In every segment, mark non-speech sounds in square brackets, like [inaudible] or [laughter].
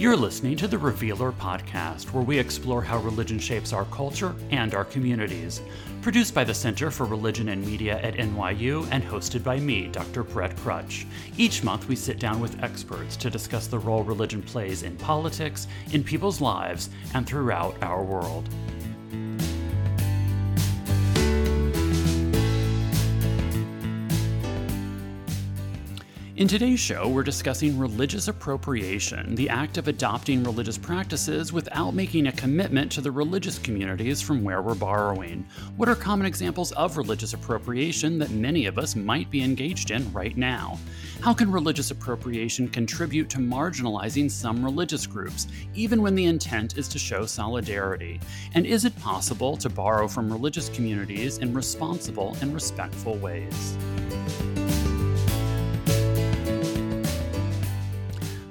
You're listening to the Revealer podcast, where we explore how religion shapes our culture and our communities. Produced by the Center for Religion and Media at NYU and hosted by me, Dr. Brett Krutzsch. Each month, we sit down with experts to discuss the role religion plays in politics, in people's lives, and throughout our world. In today's show, we're discussing religious appropriation, the act of adopting religious practices without making a commitment to the religious communities from where we're borrowing. What are common examples of religious appropriation that many of us might be engaged in right now? How can religious appropriation contribute to marginalizing some religious groups, even when the intent is to show solidarity? And is it possible to borrow from religious communities in responsible and respectful ways?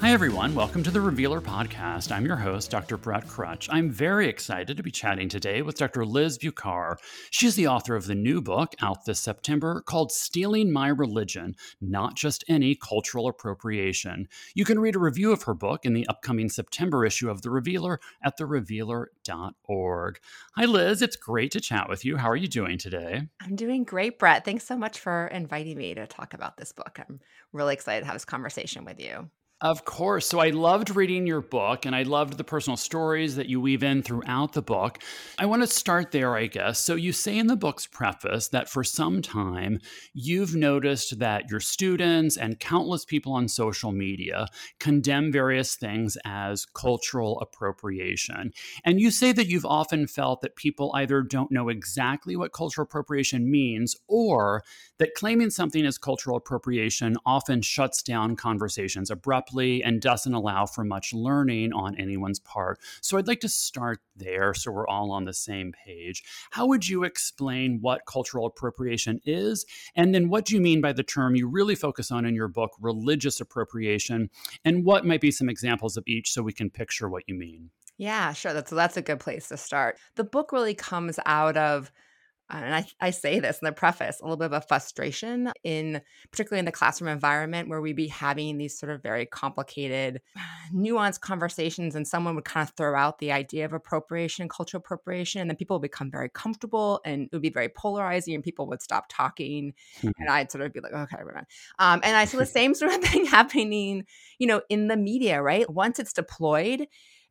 Hi, everyone. Welcome to the Revealer Podcast. I'm your host, Dr. Brett Krutzsch. I'm very excited to be chatting today with Dr. Liz Bucar. She's the author of the new book out this September called Stealing My Religion Not Just Any Cultural Appropriation. You can read a review of her book in the upcoming September issue of The Revealer at therevealer.org. Hi, Liz. It's great to chat with you. How are you doing today? I'm doing great, Brett. Thanks so much for inviting me to talk about this book. I'm really excited to have this conversation with you. Of course. So I loved reading your book and I loved the personal stories that you weave in throughout the book. I want to start there, I guess. So you say in the book's preface that for some time you've noticed that your students and countless people on social media condemn various things as cultural appropriation. And you say that you've often felt that people either don't know exactly what cultural appropriation means or that claiming something as cultural appropriation often shuts down conversations abruptly and doesn't allow for much learning on anyone's part. So I'd like to start there so we're all on the same page. How would you explain what cultural appropriation is? And then what do you mean by the term you really focus on in your book, religious appropriation? And what might be some examples of each so we can picture what you mean? Yeah, sure. That's that's a good place to start. The book really comes out of and I, I say this in the preface, a little bit of a frustration in particularly in the classroom environment where we'd be having these sort of very complicated, [sighs] nuanced conversations, and someone would kind of throw out the idea of appropriation, cultural appropriation, and then people would become very comfortable and it would be very polarizing, and people would stop talking, mm-hmm. and I'd sort of be like, okay, we're um, and I saw the [laughs] same sort of thing [laughs] happening, you know, in the media, right? Once it's deployed,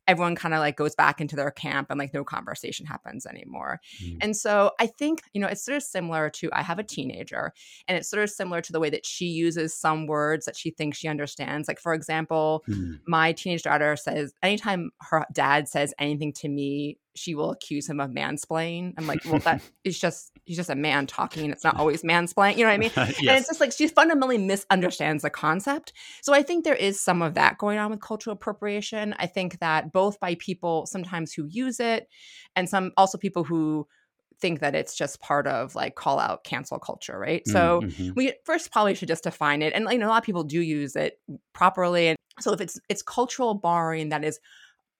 everyone kind of like goes back into their camp and like no conversation happens anymore. Mm. And so I think, you know, it's sort of similar to I have a teenager and it's sort of similar to the way that she uses some words that she thinks she understands. Like, for example, mm. my teenage daughter says, anytime her dad says anything to me she will accuse him of mansplaining. I'm like, well, that [laughs] is just he's just a man talking. It's not always mansplaining. You know what I mean? [laughs] yes. And it's just like she fundamentally misunderstands the concept. So I think there is some of that going on with cultural appropriation. I think that both by people sometimes who use it, and some also people who think that it's just part of like call out cancel culture, right? Mm, so mm-hmm. we first probably should just define it. And you know, a lot of people do use it properly. And so if it's it's cultural borrowing that is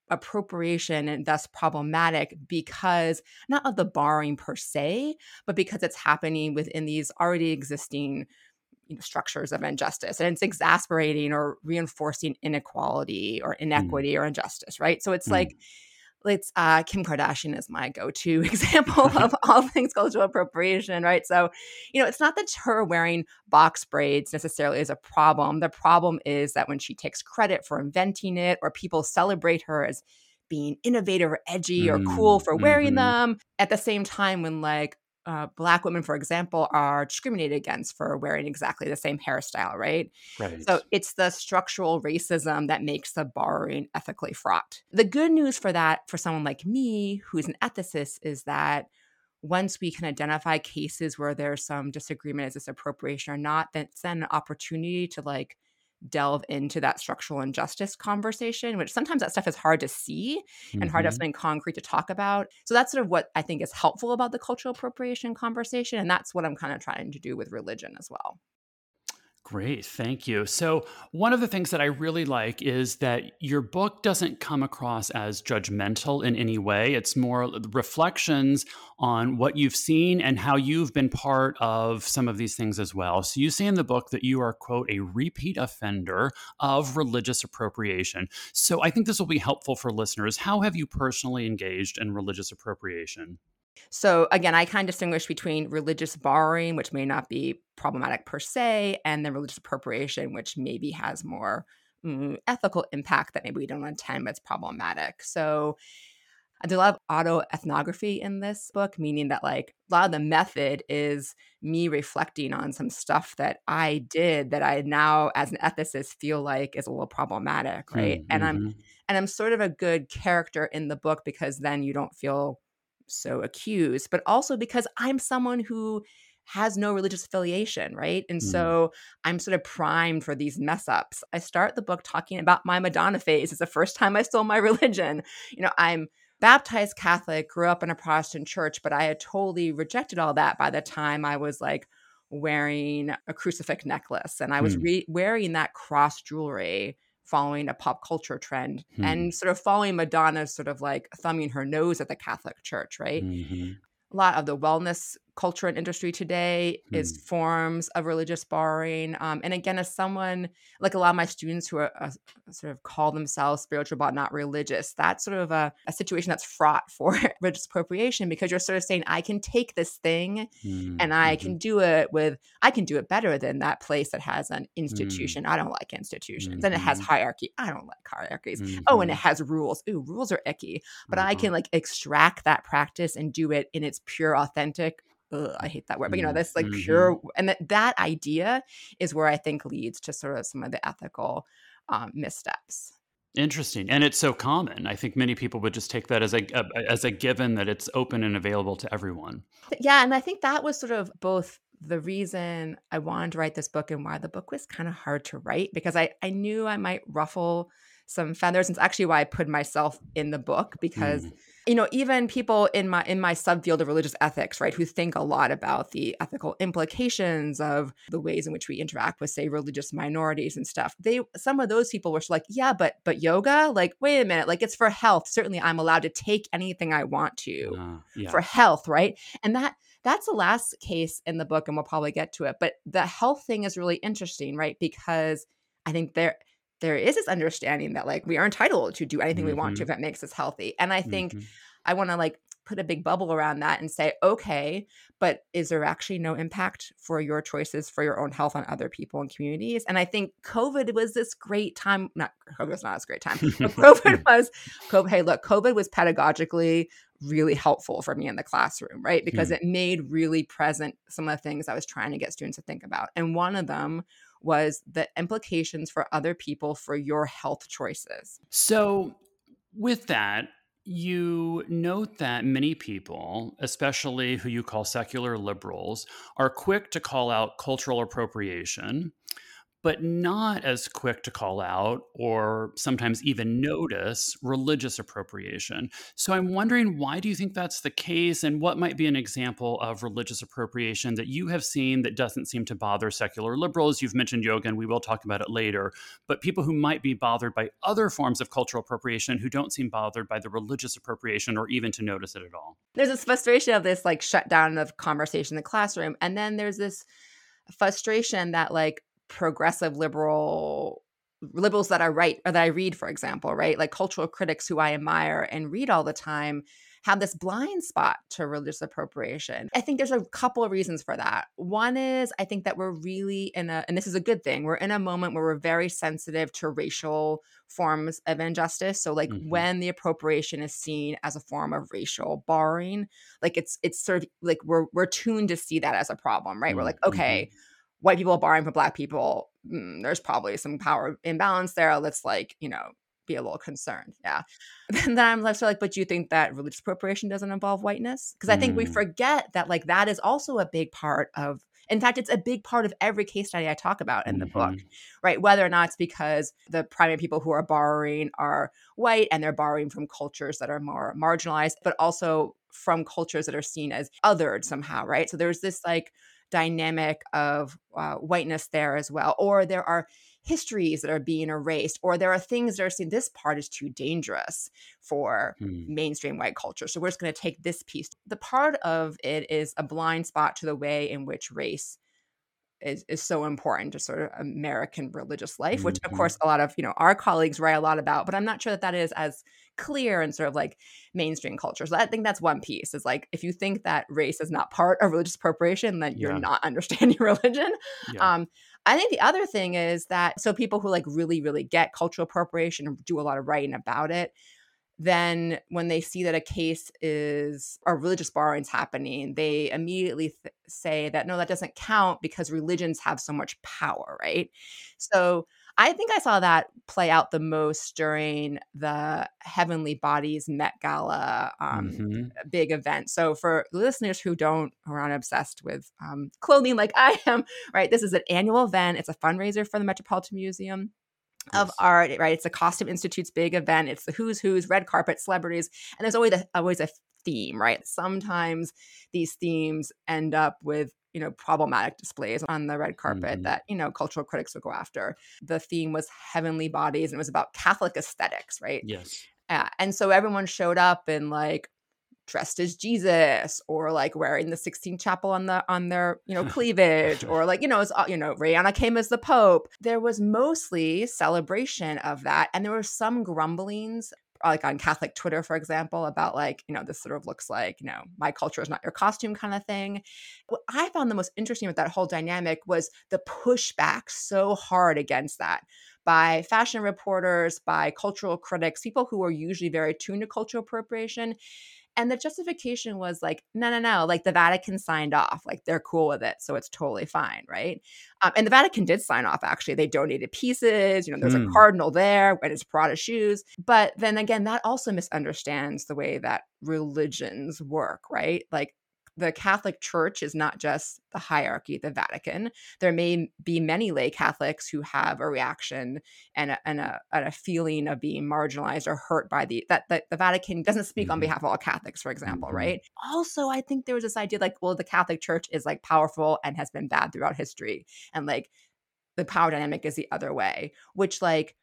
appropriation and thus problematic because not of the borrowing per se, but because it's happening within these already existing you know, structures of injustice and it's exasperating or reinforcing inequality or mm. inequity mm. or injustice, right? So it's mm. like it's uh, Kim Kardashian is my go-to [laughs] example of all things cultural appropriation, right? So, you know, it's not that her wearing box braids necessarily is a problem. The problem is that when she takes credit for inventing it, or people celebrate her as being innovative or edgy or cool for wearing mm-hmm. them, at the same time when like uh, black women, for example, are discriminated against for wearing exactly the same hairstyle, right? Right. So it's the structural racism that makes the borrowing ethically fraught. The good news for that, for someone like me, who's an ethicist, is that once we can identify cases where there's some disagreement, is this appropriation or not, that's then an opportunity to like delve into that structural injustice conversation, which sometimes that stuff is hard to see and mm-hmm. hard to have mm-hmm. something concrete to talk about. So that's sort of what I think is helpful about the cultural appropriation conversation. And that's what I'm kind of trying to do with religion as well. Great, thank you. So, one of the things that I really like is that your book doesn't come across as judgmental in any way. It's more reflections on what you've seen and how you've been part of some of these things as well. So, you say in the book that you are, quote, a repeat offender of religious appropriation. So, I think this will be helpful for listeners. How have you personally engaged in religious appropriation? So again, I kind of distinguish between religious borrowing, which may not be problematic per se, and then religious appropriation, which maybe has more mm, ethical impact that maybe we don't intend, but it's problematic. So I do a lot of auto ethnography in this book, meaning that like a lot of the method is me reflecting on some stuff that I did that I now, as an ethicist, feel like is a little problematic, right? Mm-hmm. And I'm mm-hmm. and I'm sort of a good character in the book because then you don't feel so accused, but also because I'm someone who has no religious affiliation, right? And mm. so I'm sort of primed for these mess ups. I start the book talking about my Madonna phase. It's the first time I stole my [laughs] religion. You know, I'm baptized Catholic, grew up in a Protestant church, but I had totally rejected all that by the time I was like wearing a crucifix necklace and I was mm. re- wearing that cross jewelry following a pop culture trend hmm. and sort of following Madonna's sort of like thumbing her nose at the Catholic Church, right? Mm-hmm a lot of the wellness culture and industry today mm. is forms of religious borrowing. Um, and again, as someone like a lot of my students who are uh, sort of call themselves spiritual but not religious, that's sort of a, a situation that's fraught [laughs] for religious appropriation because you're sort of saying, I can take this thing mm. and I mm-hmm. can do it with, I can do it better than that place that has an mm. institution. Mm. I don't like institutions. Mm-hmm. And it has mm-hmm. hierarchy. I don't like hierarchies. Mm-hmm. Oh, and it mm-hmm. has rules. Ooh, rules are icky. But I can uh-huh. like extract that practice and do it in its pure, authentic ugh, I hate that word, but you know, this like mm-hmm. pure, and that, that idea is where I think leads to sort of some of the ethical um, missteps. Interesting, and it's so common. I think many people would just take that as a, a as a given that it's open and available to everyone. Yeah, and I think that was sort of both the reason I wanted to write this book and why the book was kind of hard to write because I I knew I might ruffle some feathers. And it's actually why I put myself in the book because mm you know even people in my in my subfield of religious ethics right who think a lot about the ethical implications of the ways in which we interact with say religious minorities and stuff they some of those people were like yeah but but yoga like wait a minute like it's for health certainly i'm allowed to take anything i want to uh, yeah. for health right and that that's the last case in the book and we'll probably get to it but the health thing is really interesting right because i think there there is this understanding that like we are entitled to do anything mm-hmm. we want to mm-hmm. if it makes us healthy. And I think mm-hmm. I want to like put a big bubble around that and say, okay, but is there actually no impact for your choices for your own health on other people and communities? And I think COVID was this great time. Not COVID was not this great time, [laughs] COVID was COVID. Hey, look, COVID was pedagogically really helpful for me in the classroom, right? Because mm. it made really present some of the things I was trying to get students to think about. And one of them was the implications for other people for your health choices. So, with that, you note that many people, especially who you call secular liberals, are quick to call out cultural appropriation but not as quick to call out or sometimes even notice religious appropriation. So I'm wondering why do you think that's the case and what might be an example of religious appropriation that you have seen that doesn't seem to bother secular liberals? You've mentioned yoga and we will talk about it later, but people who might be bothered by other forms of cultural appropriation who don't seem bothered by the religious appropriation or even to notice it at all. There's this frustration of this like shutdown of conversation in the classroom and then there's this frustration that like progressive liberal liberals that I write or that I read, for example, right? Like cultural critics who I admire and read all the time have this blind spot to religious appropriation. I think there's a couple of reasons for that. One is I think that we're really in a, and this is a good thing, we're in a moment where we're very sensitive to racial forms of injustice. So like mm-hmm. when the appropriation is seen as a form of racial borrowing, like it's it's sort of like we're we're tuned to see that as a problem, right? Mm-hmm. We're like, okay, mm-hmm white people borrowing from black people, mm, there's probably some power imbalance there. Let's like, you know, be a little concerned. Yeah. [laughs] And then I'm left like, but do you think that religious appropriation doesn't involve whiteness? Because I think we mm. forget that like that is also a big part of in fact, it's a big part of every case study I talk about in the mm-hmm. book, right? Whether or not it's because the primary people who are borrowing are white and they're borrowing from cultures that are more marginalized, but also from cultures that are seen as othered somehow, right? So there's this like dynamic of uh, whiteness there as well or there are histories that are being erased or there are things that are saying this part is too dangerous for hmm. mainstream white culture so we're just going to take this piece the part of it is a blind spot to the way in which race is, is so important to sort of American religious life, which of mm-hmm. course a lot of you know our colleagues write a lot about, but I'm not sure that that is as clear and sort of like mainstream culture. So I think that's one piece. Is like if you think that race is not part of religious appropriation, then you're yeah. not [laughs] understanding religion. Yeah. Um, I think the other thing is that so people who like really really get cultural appropriation and do a lot of writing about it then when they see that a case is or religious borrowings happening they immediately th- say that no that doesn't count because religions have so much power right? So i think i saw that play out the most during the heavenly bodies met gala um, mm-hmm. big event. So for listeners who don't who aren't obsessed with um, clothing like [laughs] i am right this is an annual event. It's a fundraiser for the metropolitan museum of art, right? It's the Costume Institute's big event. It's the who's who's, red carpet, celebrities, and there's always a, always a theme, right? Sometimes these themes end up with you know problematic displays on the red carpet mm-hmm. that you know cultural critics would go after. The theme was heavenly bodies, and it was about Catholic aesthetics, right? Yes. Uh, and so everyone showed up in like dressed as Jesus or like wearing the Sistine Chapel on the on their you know [laughs] cleavage or like you know as uh, you know Rihanna came as the Pope. There was mostly celebration of that, and there were some grumblings like on Catholic Twitter, for example, about like, you know, this sort of looks like, you know, my culture is not your costume kind of thing. What I found the most interesting with that whole dynamic was the pushback so hard against that by fashion reporters, by cultural critics, people who are usually very tuned to cultural appropriation. And the justification was like, no, no, no, like the Vatican signed off, like they're cool with it. So it's totally fine. Right. Um, and the Vatican did sign off, actually. They donated pieces. You know, there's mm. a hmm. cardinal there when it's Prada shoes. But then again, that also misunderstands the way that religions work, right? Like the Catholic Church is not just the hierarchy, the Vatican. There may be many lay Catholics who have a reaction and a, and a, and a feeling of being marginalized or hurt by the that, that the Vatican doesn't speak mm-hmm. on behalf of all Catholics, for example, mm-hmm. right? Also, I think there was this idea like, well, the Catholic Church is like powerful and has been bad throughout history, and like the power dynamic is the other way, which like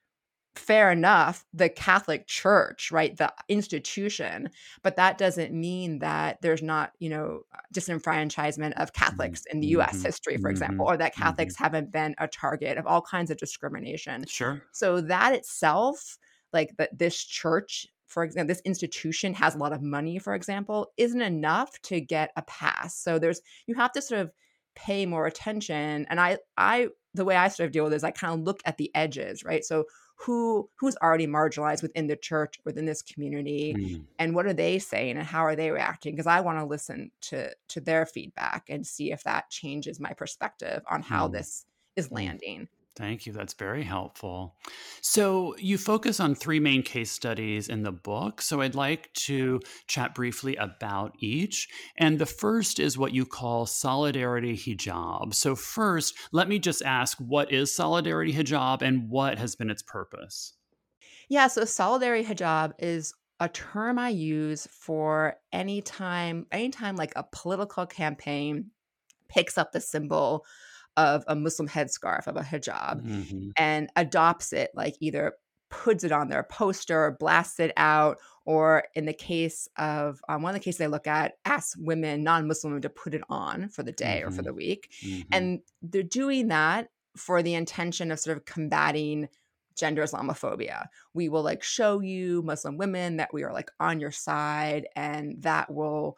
fair enough the catholic church right the institution but that doesn't mean that there's not you know disenfranchisement of mm-hmm. catholics in the us mm-hmm. history for example mm-hmm. or that catholics mm-hmm. haven't been a target of all kinds of discrimination sure so that itself like that this church for example this institution has a lot of money for example isn't enough to get a pass so there's you have to sort of pay more attention and i i the way i sort of deal with it is i kind of look at the edges right so who who's already marginalized within the church within this community mm. and what are they saying and how are they reacting because i want to listen to to their feedback and see if that changes my perspective on how mm. this is mm. landing Thank you. That's very helpful. So, you focus on three main case studies in the book. So, I'd like to chat briefly about each. And the first is what you call solidarity hijab. So, first, let me just ask what is solidarity hijab and what has been its purpose? Yeah, so solidarity hijab is a term I use for anytime anytime like a political campaign picks up the symbol of a Muslim headscarf, of a hijab, mm-hmm. and adopts it, like either puts it on their poster, blasts it out, or in the case of um, one of the cases I look at, asks women, non Muslim, women, to put it on for the day mm-hmm. or for mm-hmm. the week. Mm-hmm. And they're doing that for the intention of sort of combating gender Islamophobia. We will like show you Muslim women that we are like on your side, and that will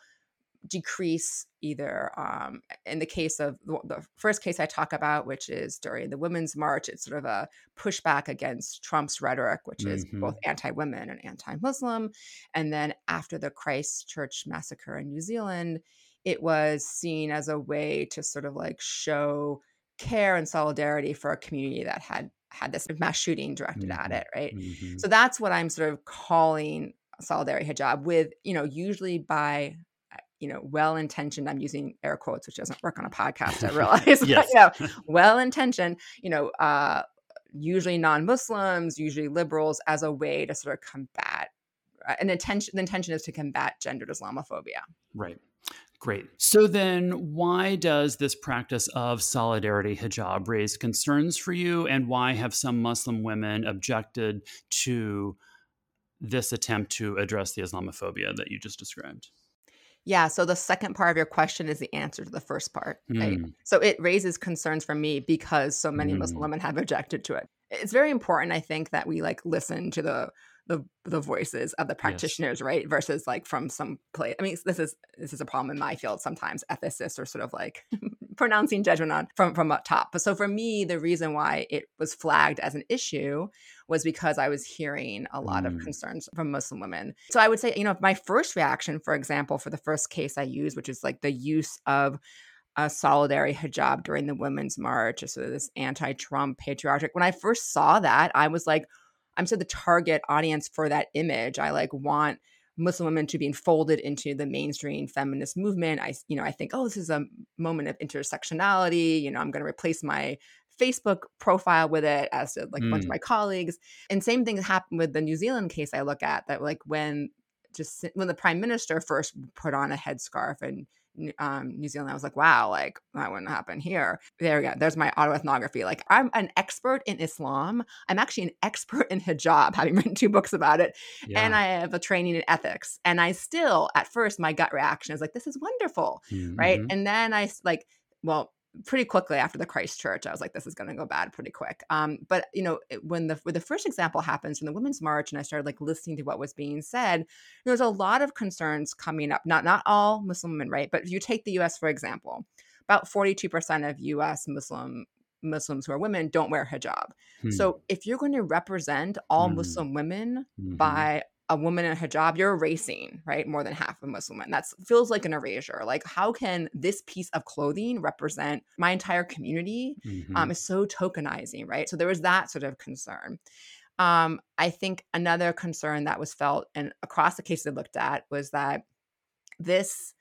decrease either um, in the case of the first case I talk about, which is during the Women's March, it's sort of a pushback against Trump's rhetoric, which is mm-hmm. both anti women and anti Muslim. And then after the Christchurch massacre in New Zealand, it was seen as a way to sort of like show care and solidarity for a community that had had this mass shooting directed mm-hmm. at it, right? Mm-hmm. So that's what I'm sort of calling solidarity hijab with, you know, usually by you know, well intentioned. I'm using air quotes, which doesn't work on a podcast, I [laughs] realize. [laughs] yes. but, you know, well intentioned, you know, uh, usually non Muslims, usually liberals, as a way to sort of combat uh, an intention. The intention is to combat gendered Islamophobia. Right. Great. So then, why does this practice of solidarity hijab raise concerns for you? And why have some Muslim women objected to this attempt to address the Islamophobia that you just described? Yeah. So the second part of your question is the answer to the first part. Right? Mm, So it raises concerns for me because so many Muslim mm, women have objected to it. It's very important, I think, that we like listen to the the the voices of the yes. practitioners, right? Versus like from some place. I mean, this is this is a problem in my field. Sometimes ethicists are sort of like [laughs] pronouncing judgment on from from up top. But so for me, the reason why it was flagged as an issue was because I was hearing a lot of Mm, concerns from Muslim women. So I would say, you know, my first reaction, for example, for the first case I used, which is like the use of a solidary hijab during the Women's March, so this anti-Trump patriarchic. When I first saw that, I was like, I'm so the target audience for that image. I like want Muslim women to be enfolded into the mainstream feminist movement. I, you know, I think, oh, this is a moment of intersectionality. You know, I'm going to replace my Facebook profile with it, as did like a bunch of my mm, colleagues. And same thing happened with the New Zealand case I look at. That like when just when the prime minister first put on a headscarf and um, New Zealand, I was like, wow, like that wouldn't happen here. There we go. There's my autoethnography. Like I'm an expert in Islam. I'm actually an expert in hijab, having [laughs] written two books about it. And. I have a training in ethics. And I still, at first, my gut reaction is like, this is wonderful. Right. Mm-hmm. And then I like, well, pretty quickly after the Christchurch, I was like, this is going to go bad pretty quick. Um, but you know, when the when the first example happens from the Women's March, and I started like listening to what was being said, there was a lot of concerns coming up. Not not all Muslim women, right? But if you take the U.S. for example, about forty two percent of U.S. Muslim Muslims who are women don't wear hijab. So if you're going to represent all Mm, Muslim women mhm. by a woman in a hijab, you're erasing, right? More than half of Muslim women. That feels like an erasure. Like, how can this piece of clothing represent my entire community? Um, Mhm. is so tokenizing, right? So there was that sort of concern. Um, I think another concern that was felt and across the cases I looked at was that this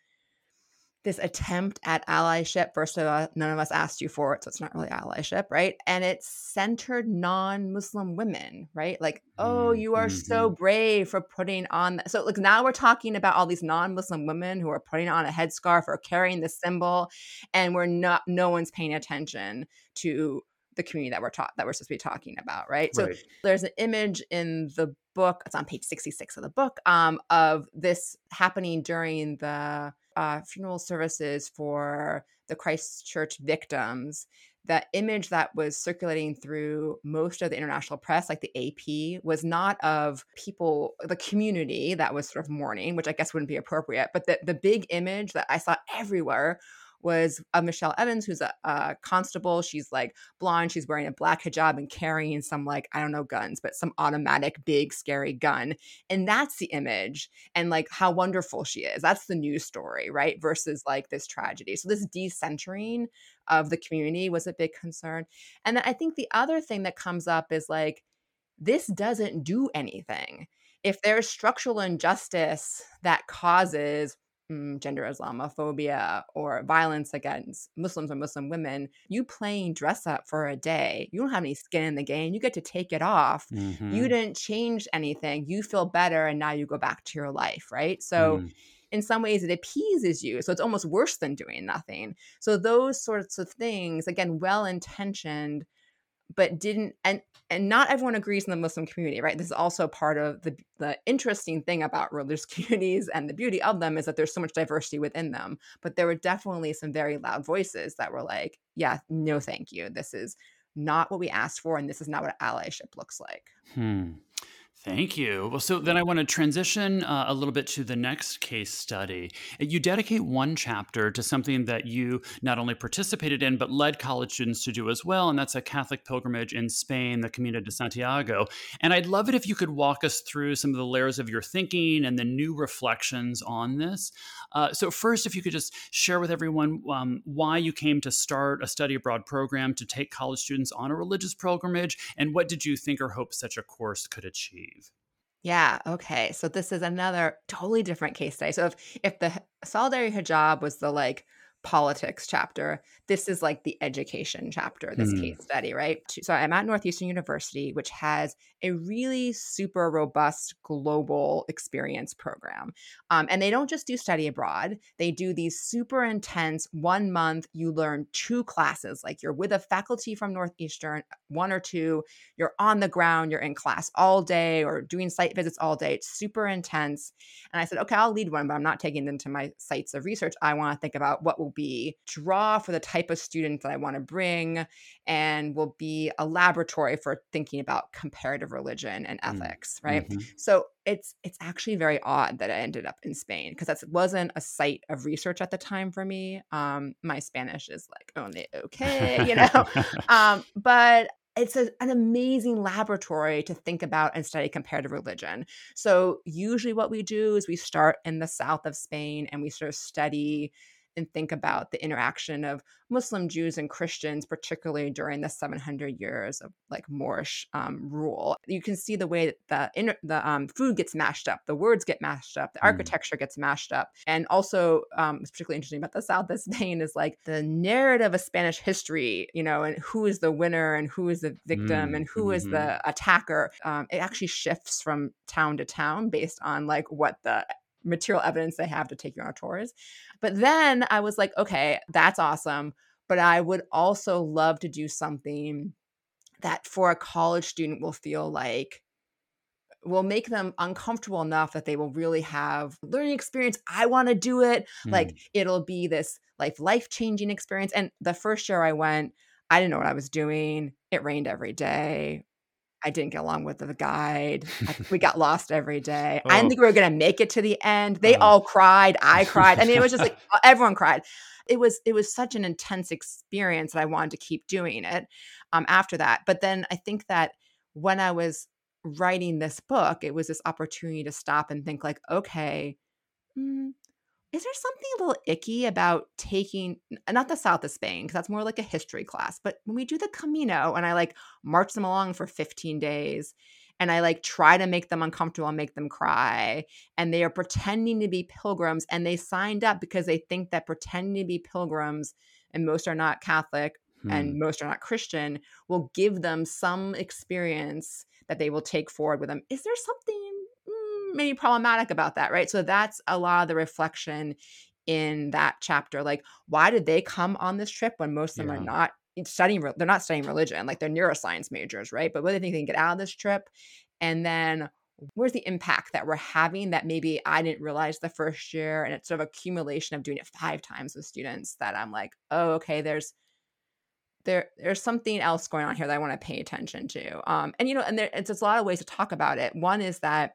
this attempt at allyship. First of all, none of us asked you for it, so it's not really allyship, right? And it's centered non-Muslim women, right? Like, oh, you are so mhm. brave for putting on. So, like, now we're talking about all these non-Muslim women who are putting on a headscarf or carrying the symbol, and we're not. No one's paying attention to the community that we're taught that we're supposed to be talking about, right? So, there's an image in the book. It's on page 66 of the book um, of this happening during the uh, funeral services for the Christchurch victims, the image that was circulating through most of the international press, like the AP, was not of people, the community that was sort of mourning, which I guess wouldn't be appropriate, but the, the big image that I saw everywhere was of Michelle Evans, who's a, a constable. She's like blonde, she's wearing a black hijab and carrying some, like, I don't know, guns, but some automatic, big, scary gun. And that's the image and like how wonderful she is. That's the news story, right? Versus like this tragedy. So this decentering of the community was a big concern. And then I think the other thing that comes up is like this doesn't do anything. If there's structural injustice that causes gender Islamophobia or violence against Muslims or Muslim women, you playing dress up for a day, you don't have any skin in the game. You get to take it off. You Mhm. didn't change anything. You feel better and now you go back to your life, right? So, Mm. in some ways, it appeases you. So, it's almost worse than doing nothing. So, those sorts of things, again, well intentioned but didn't and and not everyone agrees in the Muslim community, right? This is also part of the the interesting thing about religious [laughs] communities and the beauty of them is that there's so much diversity within them. But there were definitely some very loud voices that were like, "Yeah, no, thank you. This is not what we asked for, and this is not what allyship looks like." Hmm. Thank you. Well, so then I want to transition uh, a little bit to the next case study. You dedicate one chapter to something that you not only participated in, but led college students to do as well. And that's a Catholic pilgrimage in Spain, the Camino de Santiago. And I'd love it if you could walk us through some of the layers of your thinking and the new reflections on this. Uh, so, first, if you could just share with everyone um, why you came to start a study abroad program to take college students on a religious pilgrimage, and what did you think or hope such a course could achieve? Yeah, okay. So this is another totally different case study. So if if the solidary hijab was the like politics chapter. This is like the education chapter, this mm. case study, right? So I'm at Northeastern University, which has a really super robust global experience program. Um, and they don't just do study abroad, they do these super intense one month, you learn two classes. Like you're with a faculty from Northeastern, one or two, you're on the ground, you're in class all day or doing site visits all day. It's super intense. And I said, okay, I'll lead one, but I'm not taking them to my sites of research. I want to think about what will be draw for the type of student that I want to bring and will be a laboratory for thinking about comparative religion and mm, ethics, mm-hmm. right? So it's it's actually very odd that I ended up in Spain because that wasn't a site of research at the time for me. Um, my Spanish is like only okay, you know. [laughs] um, but it's a, an amazing laboratory to think about and study comparative religion. So, usually, what we do is we start in the south of Spain and we sort of study and think about the interaction of Muslim Jews and Christians, particularly during the 700 years of like Moorish um, rule. You can see the way that the, the um, food gets mashed up, the words get mashed up, the mm. architecture gets mashed up. And also, um, it's particularly interesting about the South of Spain [laughs] is like the narrative of Spanish history, you know, and who is the winner and who is the victim mm. and who mm-hmm. is the attacker. Um, it actually shifts from town to town based on like what the material evidence they have to take you on tours. But then I was like, okay, that's awesome. But I would also love to do something that for a college student will feel like will make them uncomfortable enough that they will really have learning experience. I want to do it. Mm. Like it'll be this life life changing experience. And the first year I went, I didn't know what I was doing. It rained every day. I didn't get along with the guide. we [laughs] got lost every day. Oh. I didn't think we were going to make it to the end. They oh. all cried. I cried. I mean, it was just like [laughs] everyone cried. It was it was such an intense experience that I wanted to keep doing it um, after that. But then I think that when I was writing this book, it was this opportunity to stop and think like, okay, mm, is there something a little icky about taking not the south of spain because that's more like a history class but when we do the camino and i like march them along for 15 days and i like try to make them uncomfortable and make them cry and they are pretending to be pilgrims and they signed up because they think that pretending to be pilgrims and most are not catholic hmm. and most are not christian will give them some experience that they will take forward with them is there something maybe problematic about that, right? So that's a lot of the reflection in that chapter. Like, why did they come on this trip when most of them yeah. are not studying? They're not studying religion, like they're neuroscience majors, right? But what do they think they can get out of this trip? And then where's the impact that we're having that maybe I didn't realize the first year, and it's sort of accumulation of doing it five times with students that I'm like, oh, okay, there's there there's something else going on here that I want to pay attention to. Um, and you know, and there, it's, it's a lot of ways to talk about it. One is that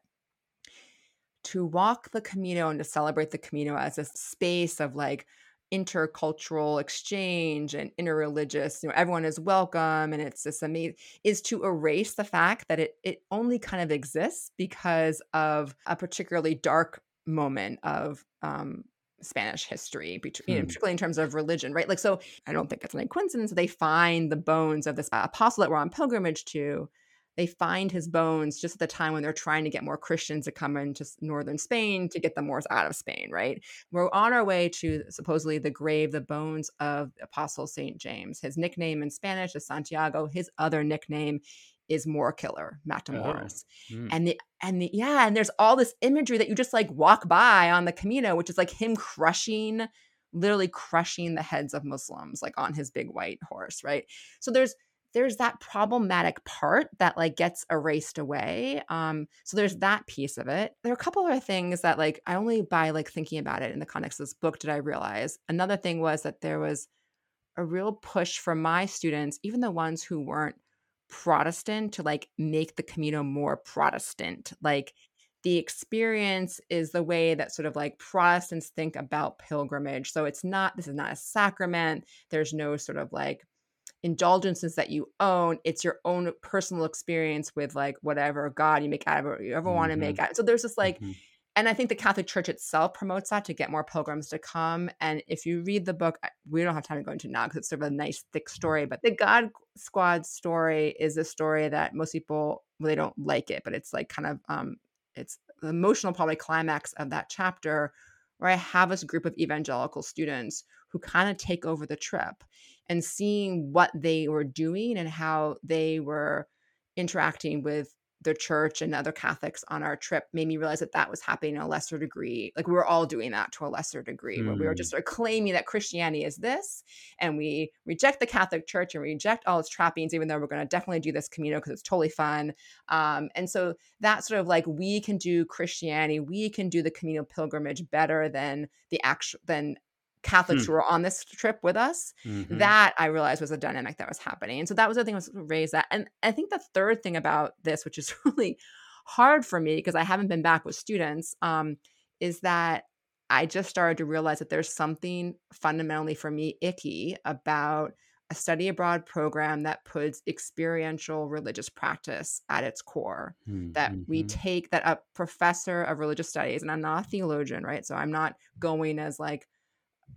to walk the Camino and to celebrate the Camino as a space of like intercultural exchange and interreligious, you know, everyone is welcome and it's this amazing is to erase the fact that it it only kind of exists because of a particularly dark moment of um Spanish history, between, hmm. particularly in terms of religion, right? Like, so I don't think it's any coincidence that they find the bones of this apostle that we're on pilgrimage to they find his bones just at the time when they're trying to get more Christians to come into northern Spain to get the Moors out of Spain, right? We're on our way to supposedly the grave, the bones of Apostle St. James. His nickname in Spanish is Santiago. His other nickname is Moor Killer, Matamoros. Oh. Mm. And the and the yeah, and there's all this imagery that you just like walk by on the Camino, which is like him crushing, literally crushing the heads of Muslims, like on his big white horse, right? So there's there's that problematic part that like gets erased away. Um, so there's that piece of it. There are a couple other things that like I only by like thinking about it in the context of this book did I realize. Another thing was that there was a real push for my students, even the ones who weren't Protestant, to like make the Camino more Protestant. Like the experience is the way that sort of like Protestants think about pilgrimage. So it's not, this is not a sacrament. There's no sort of like indulgences that you own it's your own personal experience with like whatever god you make out of it you ever mm-hmm. want to make out so there's this like mm-hmm. and i think the catholic church itself promotes that to get more pilgrims to come and if you read the book we don't have time to go into now because it's sort of a nice thick story but the god squad story is a story that most people well, they don't like it but it's like kind of um it's the emotional probably climax of that chapter where I have this group of evangelical students who kind of take over the trip and seeing what they were doing and how they were interacting with the church and other Catholics on our trip made me realize that that was happening in a lesser degree. Like we were all doing that to a lesser degree, mm. where we were just mm. sort of claiming that Christianity is this, and we reject the Catholic Church and reject all its trappings, even though we're going to definitely do this Camino because it's totally fun. Um, and so that sort of like we can do Christianity, we can do the Camino pilgrimage better than the actual than Catholics hmm. who were on this trip with us. Mm-hmm. That I realized was a dynamic that was happening. And so that was the thing I was raised that. And I think the third thing about this, which is [laughs] really hard for me because I haven't been back with students, um, is that I just started to realize that there's something fundamentally for me icky about a study abroad program that puts experiential religious practice at its core. Mm-hmm. That we mm-hmm. take that a professor of religious studies, and I'm not a theologian, right? So I'm not going as like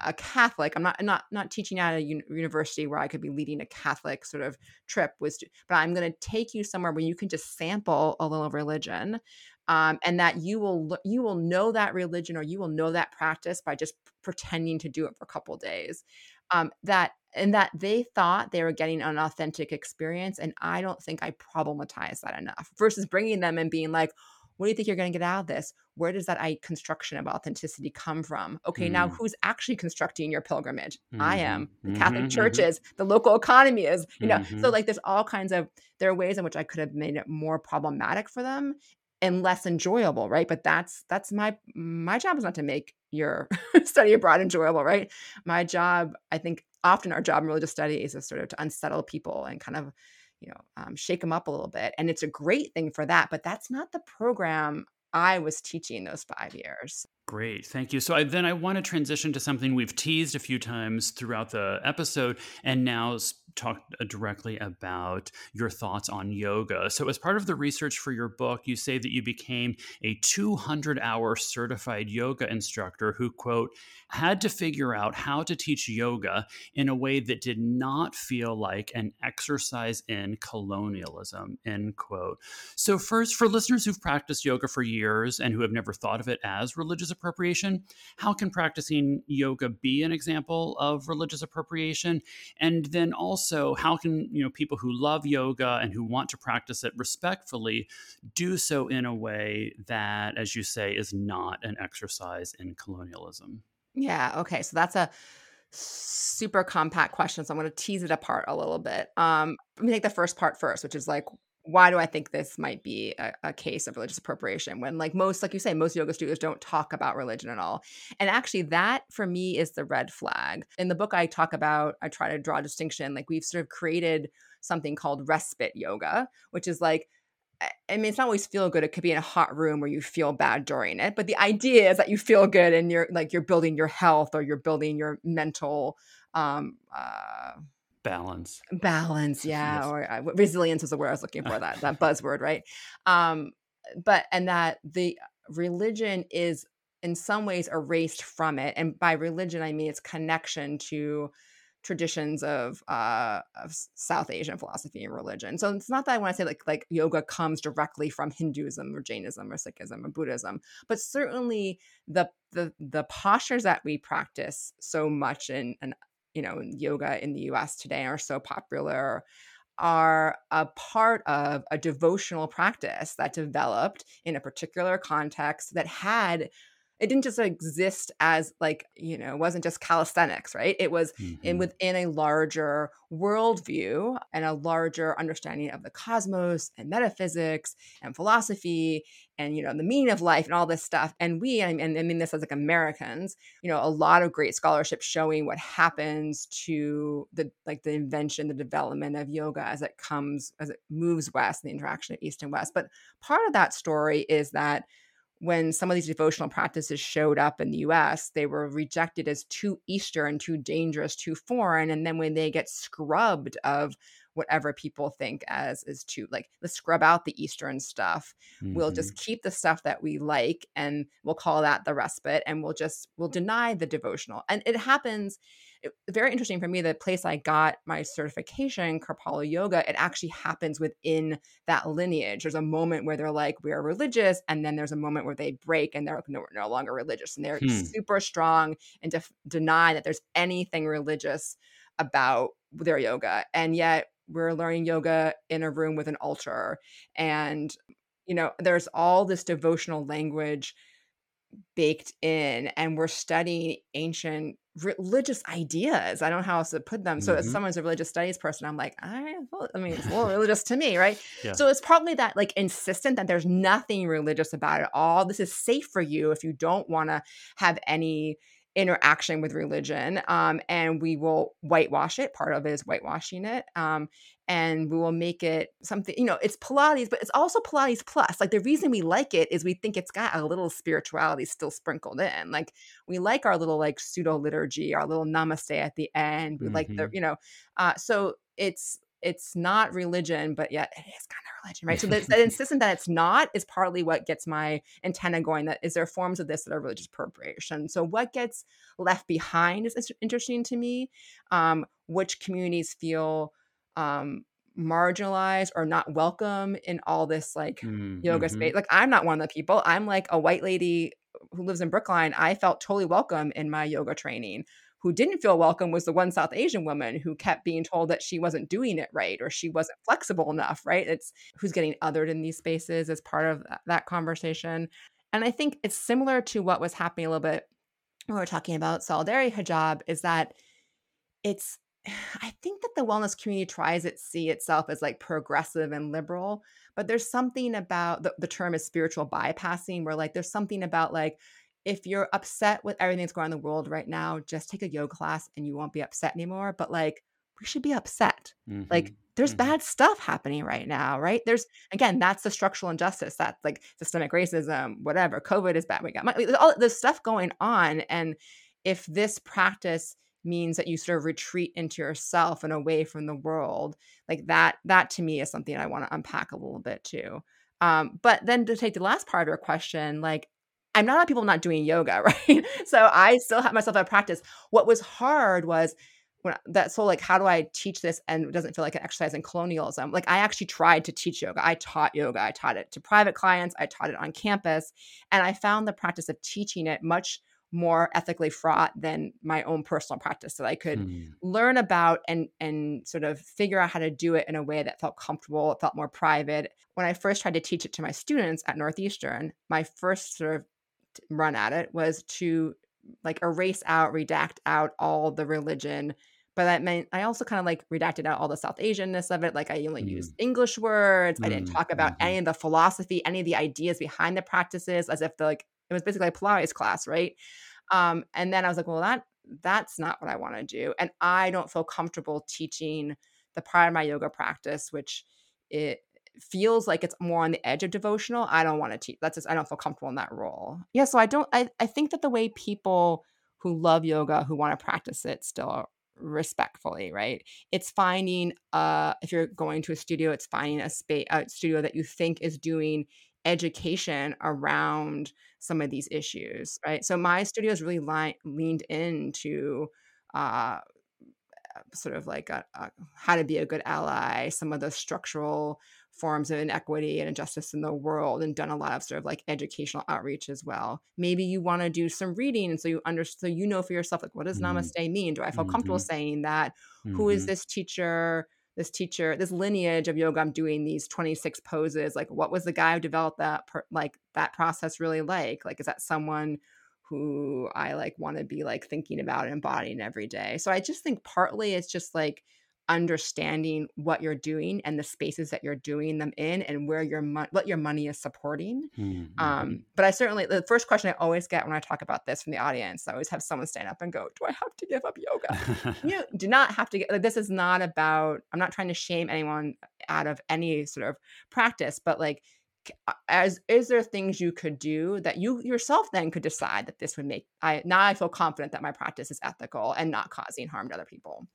a Catholic. I'm not not not teaching at a un- university where I could be leading a Catholic sort of trip with, but I'm going to take you somewhere where you can just sample a little religion, um, and that you will you will know that religion or you will know that practice by just pretending to do it for a couple days. Um, that and that they thought they were getting an authentic experience, and I don't think I problematized that enough. Versus bringing them and being like, what do you think you're going to get out of this? Where does that I construction of authenticity come from? Okay, mm. now who's actually constructing your pilgrimage? Mm-hmm. I am. The mm-hmm. Catholic mm-hmm. churches, the local economy is, you know. Mm-hmm. So like there's all kinds of there are ways in which I could have made it more problematic for them and less enjoyable, right? But that's that's my my job is not to make your [laughs] study abroad enjoyable, right? My job, I think often our job in religious studies is sort of to unsettle people and kind of you know um, shake them up a little bit and it's a great thing for that but that's not the program i was teaching those five years Great, thank you. So I, then I want to transition to something we've teased a few times throughout the episode, and now talk uh, directly about your thoughts on yoga. So, as part of the research for your book, you say that you became a 200 hour certified yoga instructor who, quote, had to figure out how to teach yoga in a way that did not feel like an exercise in colonialism, end quote. So, first, for listeners who've practiced yoga for years and who have never thought of it as religious appropriation. How can practicing yoga be an example of religious appropriation? And then also, how can you know people who love yoga and who want to practice it respectfully do so in a way that, as you say, is not an exercise in colonialism? Yeah. Okay. So that's a super compact question. So I'm going to tease it apart a little bit. Um, let me take the first part first, which is like, why do I think this might be a, a, case of religious appropriation when, like most, like you say, most yoga studios don't talk about religion at all? And actually, that for me is the red flag. In the book, I talk about, I try to draw a distinction. Like we've sort of created something called respite yoga, which is like, I mean, it's not always feel good. It could be in a hot room where you feel bad during it. But the idea is that you feel good and you're like you're building your health or you're building your mental um, uh, balance. Balance yeah yes. or uh, resilience is the word i was looking for that that [laughs] buzzword right? Um but and that the religion is in some ways erased from it and by religion i mean its connection to traditions of uh of south asian philosophy and religion. So it's not that i want to say like like yoga comes directly from hinduism or jainism or sikhism or buddhism but certainly the the the postures that we practice so much in, in you know yoga in the US today are so popular are a part of a devotional practice that developed in a particular context that had it didn't just exist as like you know it wasn't just calisthenics right? It was mm-hmm. in within a larger worldview and a larger understanding of the cosmos and metaphysics and philosophy and you know the meaning of life and all this stuff. And we and i mean this as like americans you know a lot of great scholarship showing what happens to the like the invention the development of yoga as it comes as it moves west the interaction of east and west. But part of that story is that when some of these devotional practices showed up in the US, they were rejected as too Eastern, too dangerous, too foreign. And then when they get scrubbed of whatever people think as is too like let's scrub out the eastern stuff mm-hmm. we'll just mm-hmm. keep the stuff that we like and we'll call that the respite and we'll just we'll deny the devotional and it happens it, very interesting for me. The place I got my certification, Kripalu Yoga, it actually happens within that lineage. There's a moment where they're like, we are religious. And then there's a moment where they break and they're like, no, we're no longer religious. And they're hmm. super strong and def- deny that there's anything religious about their yoga. And yet we're learning yoga in a room with an altar. And, you know, there's all this devotional language baked in and we're studying ancient religious ideas. I don't know how else to put them. So, mm-hmm. as someone's a religious studies person, I'm like, I, I mean, it's a little religious to me, right? [laughs] Yeah. So, it's probably that like insistent that there's nothing religious about it all. This is safe for you if you don't want to have any interaction with religion um, and we will whitewash it part of it is whitewashing it um, and we will make it something you know it's pilates but it's also pilates plus like the reason we like it is we think it's got a little spirituality still sprinkled in like we like our little like pseudo liturgy our little namaste at the end we mm-hmm. like the mm-hmm. you know uh, so it's it's not religion, but yet it is kind of religion, right? So that, that [laughs] insistence that it's not is partly what gets my antenna going. That is there forms of this that are religious appropriation. So what gets left behind is interesting to me. Um, which communities feel um, marginalized or not welcome in all this like mm-hmm. yoga space. Like I'm not one of the people. I'm like a white lady who lives in Brookline. I felt totally welcome in my yoga training who didn't feel welcome was the one South Asian woman who kept being told that she wasn't doing it right or she wasn't flexible enough, right? It's who's getting othered in these spaces as part of that conversation. And I think it's similar to what was happening a little bit when we are talking about solidarity hijab is that it's I think that the wellness community tries to see itself as like progressive and liberal, but there's something about the, the term is spiritual bypassing, where like there's something about like if you're upset with everything that's going on in the world right now, just take a yoga class and you won't be upset anymore. But like, we should be upset. Mm-hmm. Like, there's mm-hmm. bad stuff happening right now, right? There's again, that's the structural injustice. That's like systemic racism, whatever. COVID is bad. We got all this stuff going on, and if this practice means that you sort of retreat into yourself and away from the world, like that, that to me is something I want to unpack a little bit too. Um, but then to take the last part of your question, like I'm not a people not doing yoga, [laughs] right? so I still have myself at practice. What was hard was when that so like how do I teach this and it doesn't feel like an exercise in colonialism? Like I actually tried to teach yoga. I taught yoga. I taught it to private clients. I taught it on campus, and I found the practice of teaching it much more ethically fraught than my own personal practice that I could hmm. learn about and and sort of figure out how to do it in a way that felt comfortable, it felt more private. When I first tried to teach it to my students at Northeastern, my first sort of run at it was to like erase out, redact out all the religion. But that meant I also kind of like redacted out all the South Asianness of it. Like I only mm. used English words. Mm. I didn't talk about mm-hmm. any of the philosophy, any of the ideas behind the practices, as if the, like it was basically a Pilates class, right? Um, and then I was like, well, that that's not what I want to do, and I don't feel comfortable teaching the part of my yoga practice, which it feels like it's more on the edge of devotional, I don't want to teach. That's just, I don't feel comfortable in that role. Yeah. So I don't, I, I think that the way people who love yoga, who want to practice it still respectfully, right? It's finding, uh, if you're going to a studio, it's finding a space, a studio that you think is doing education around some of these issues, right? So my studio is really li- leaned into, uh, sort of like a, a, how to be a good ally, some of the structural forms of inequity and injustice in the world and done a lot of sort of like educational outreach as well. Maybe you want to do some reading and so you understand so you know for yourself like what does mm-hmm. namaste mean? Do I feel mm-hmm. comfortable saying that? Mm-hmm. Who is mm-hmm. this teacher? This teacher, this lineage of yoga, I'm doing these 26 poses. Like, what was the guy who developed that, per, like that process really like? Like, is that someone who I like want to be like thinking about and embodying every day? So I just think partly it's just like understanding what you're doing and the spaces that you're doing them in and where your mo- what your money is supporting mm-hmm. um, but i certainly the first question i always get when i talk about this from the audience i always have someone stand up and go do i have to give up yoga [laughs] you do not have to get like, this is not about i'm not trying to shame anyone out of any sort of practice but like uh, as is there things you could do that you yourself then could decide that this would make i now i feel confident that my practice is ethical and not causing harm to other people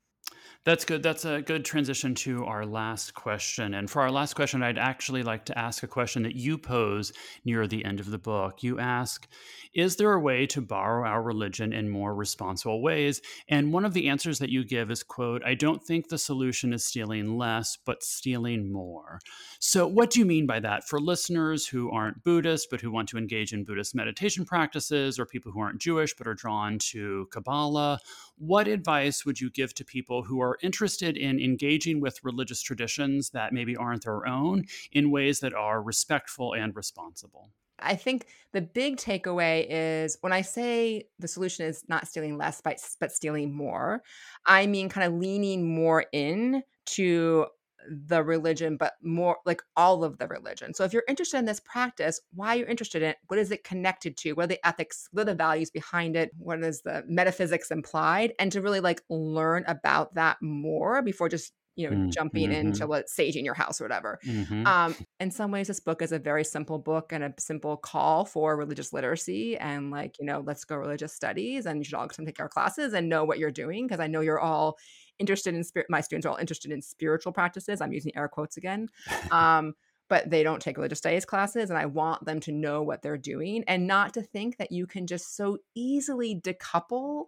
That's good. That's a good transition to our last question. And for our last question, I'd actually like to ask a question that you pose near the end of the book. You ask, Is there a way to borrow our religion in more responsible ways? And one of the answers that you give is, quote, I don't think the solution is stealing less, but stealing more. So what do you mean by that? For listeners who aren't Buddhist, but who want to engage in Buddhist meditation practices, or people who aren't Jewish, but are drawn to Kabbalah, what advice would you give to people who are interested in engaging with religious traditions that maybe aren't their own in ways that are respectful and responsible? I think the big takeaway is when I say the solution is not stealing less, but, but stealing more, I mean kind of leaning more in to the religion, but more like all of the religion. So if you're interested in this practice, why you're interested in it, what is it connected to? What are the ethics? What are the values behind it? What is the metaphysics implied? And to really like learn about that more before just you know mm, jumping mm-hmm. into what saging your house or whatever mm-hmm. um, in some ways this book is a very simple book and a simple call for religious literacy and like you know let's go religious studies and you should all come take our classes and know what you're doing because i know you're all interested in spirit. My students are all interested in spiritual practices. I'm using air quotes again. [laughs] Um, but they don't take religious studies classes and i want them to know what they're doing and not to think that you can just so easily decouple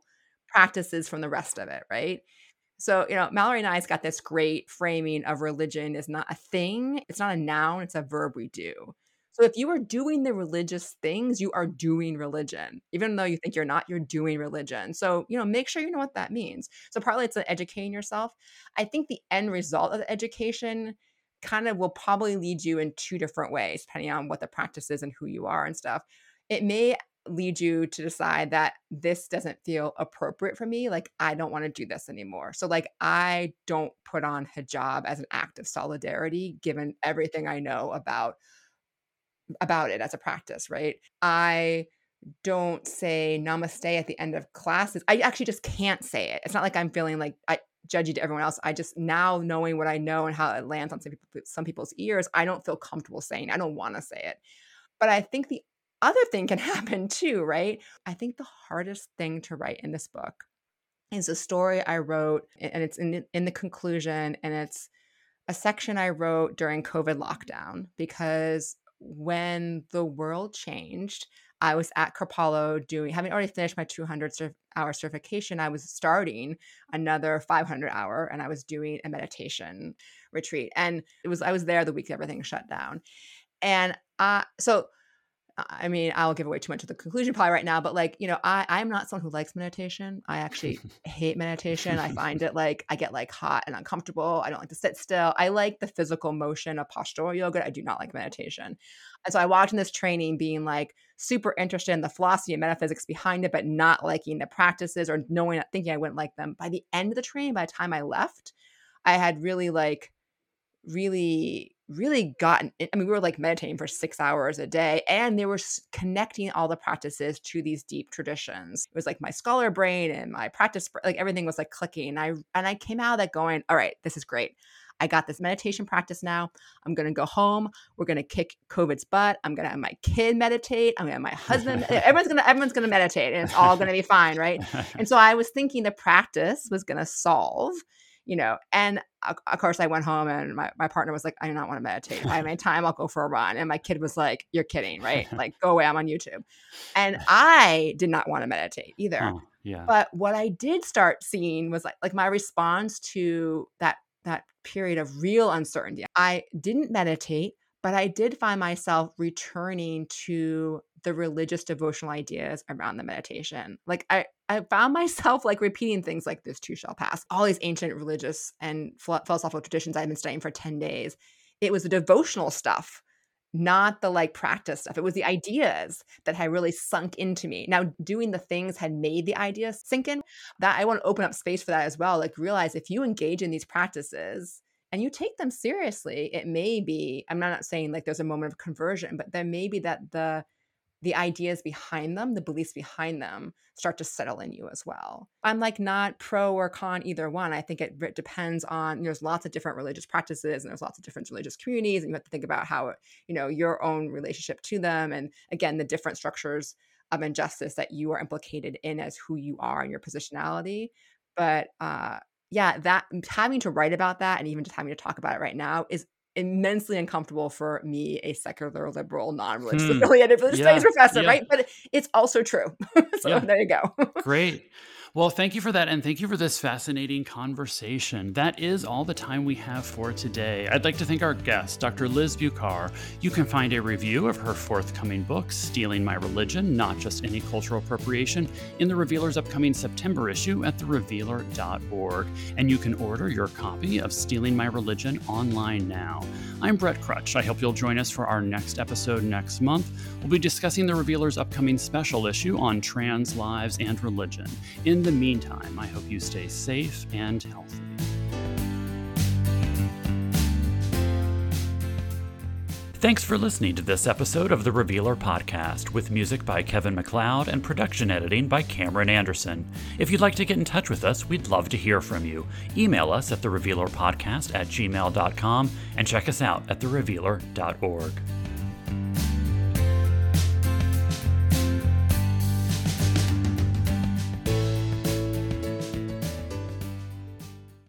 practices from the rest of it right so you know Malory Nye's got this great framing of religion is not a thing it's not a noun it's a verb we do so if you are doing the religious things, you are doing religion. Even though you think you're not, you're doing religion. So, you know, make sure you know what that means. So partly it's educating yourself. I think the end result of the education kind of will probably lead you in two different ways, depending on what the practice is and who you are and stuff. It may lead you to decide that this doesn't feel appropriate for me. Like, I don't want to do this anymore. So, like, I don't put on hijab as an act of solidarity, given everything I know about about it as a practice, right? I don't say namaste at the end of classes. I actually just can't say it. It's not like I'm feeling like I judgy to everyone else. I just now knowing what I know and how it lands on some people, some people's ears, I don't feel comfortable saying. It. I don't want to say it. But I think the other thing can [laughs] happen too, right? I think the hardest thing to write in this book is a story I wrote, and it's in in the conclusion, and it's a section I wrote during COVID lockdown because when the world changed, I was at Kripalu doing, having already finished my 200 hour certification, I was starting another 500 hour and I was doing a meditation retreat. And it was, I was there the week everything shut down. And uh, so I mean, I'll give away too much of the conclusion probably right now, but like, you know, I I'm not someone who likes meditation. I actually [laughs] hate meditation. I find it like I get like hot and uncomfortable. I don't like to sit still. I like the physical motion of postural yoga. I do not like meditation. And so I watched in this training being like super interested in the philosophy and metaphysics behind it, but not liking the practices or knowing thinking I wouldn't like them. By the end of the training, by the time I left, I had really like really really gotten i mean we were like meditating for six hours a day and they were connecting all the practices to these deep traditions it was like my scholar brain and my practice like everything was like clicking and i and i came out of that going all right this is great I got this meditation practice now. I'm going to go home. We're going to kick COVID's butt. I'm going to have my kid meditate. I'm going to have my husband. [laughs] everyone's going to everyone's going to meditate, and it's all going to be fine, right? [laughs] And so I was thinking the practice was going to solve you know, and of course I went home and my, my partner was like, I do not want to meditate. I have [laughs] time, I'll go for a run. And my kid was like, you're kidding, right? [laughs] Like go away. I'm on YouTube. And I did not want to meditate either. Oh, yeah. But what I did start seeing was like, like my response to that, that period of real uncertainty. I didn't meditate, but I did find myself returning to the religious devotional ideas around the meditation. Like I, I found [laughs] myself like repeating things like this too shall pass. All these ancient religious and philosophical traditions I've been studying for 10 days. It was the devotional stuff, not the like practice stuff. It was the ideas that had really sunk into me. Now, doing the things had made the ideas sink in. That I want to open up space for that as well. Like realize if you engage in these practices, and you take them seriously, it may be, I'm not saying like there's a moment of conversion, but there may be that the the ideas behind them, the beliefs behind them start to settle in you as well. I'm like not pro or con either one. I think it depends on, there's lots of different religious practices and there's lots of different religious communities and you have to think about how, you know, your own relationship to them and again, the different structures of injustice that you are implicated in as who you are and your positionality. But uh, yeah, that having to write about that and even just having to talk about it right now is immensely uncomfortable for me, a secular liberal, non-religious Hmm. affiliated religious Yeah, studies professor, yeah. right? But it's also true. [laughs] so Yeah. there you go. Great. Well, thank you for that. And thank you for this fascinating conversation. That is all the time we have for today. I'd like to thank our guest, Dr. Liz Bucar. You can find a review of her forthcoming book, Stealing My Religion Not Just Any Cultural Appropriation, in the Revealer's upcoming September issue at therevealer.org. And you can order your copy of Stealing My Religion online now. I'm Brett Krutzsch. I hope you'll join us for our next episode next month. We'll be discussing the Revealer's upcoming special issue on trans lives and religion. In the meantime, I hope you stay safe and healthy. Thanks for listening to this episode of the Revealer Podcast with music by Kevin MacLeod and production editing by Cameron Anderson. If you'd like to get in touch with us, we'd love to hear from you. Email us at therevealerpodcast at gmail.com and check us out at therevealer.org.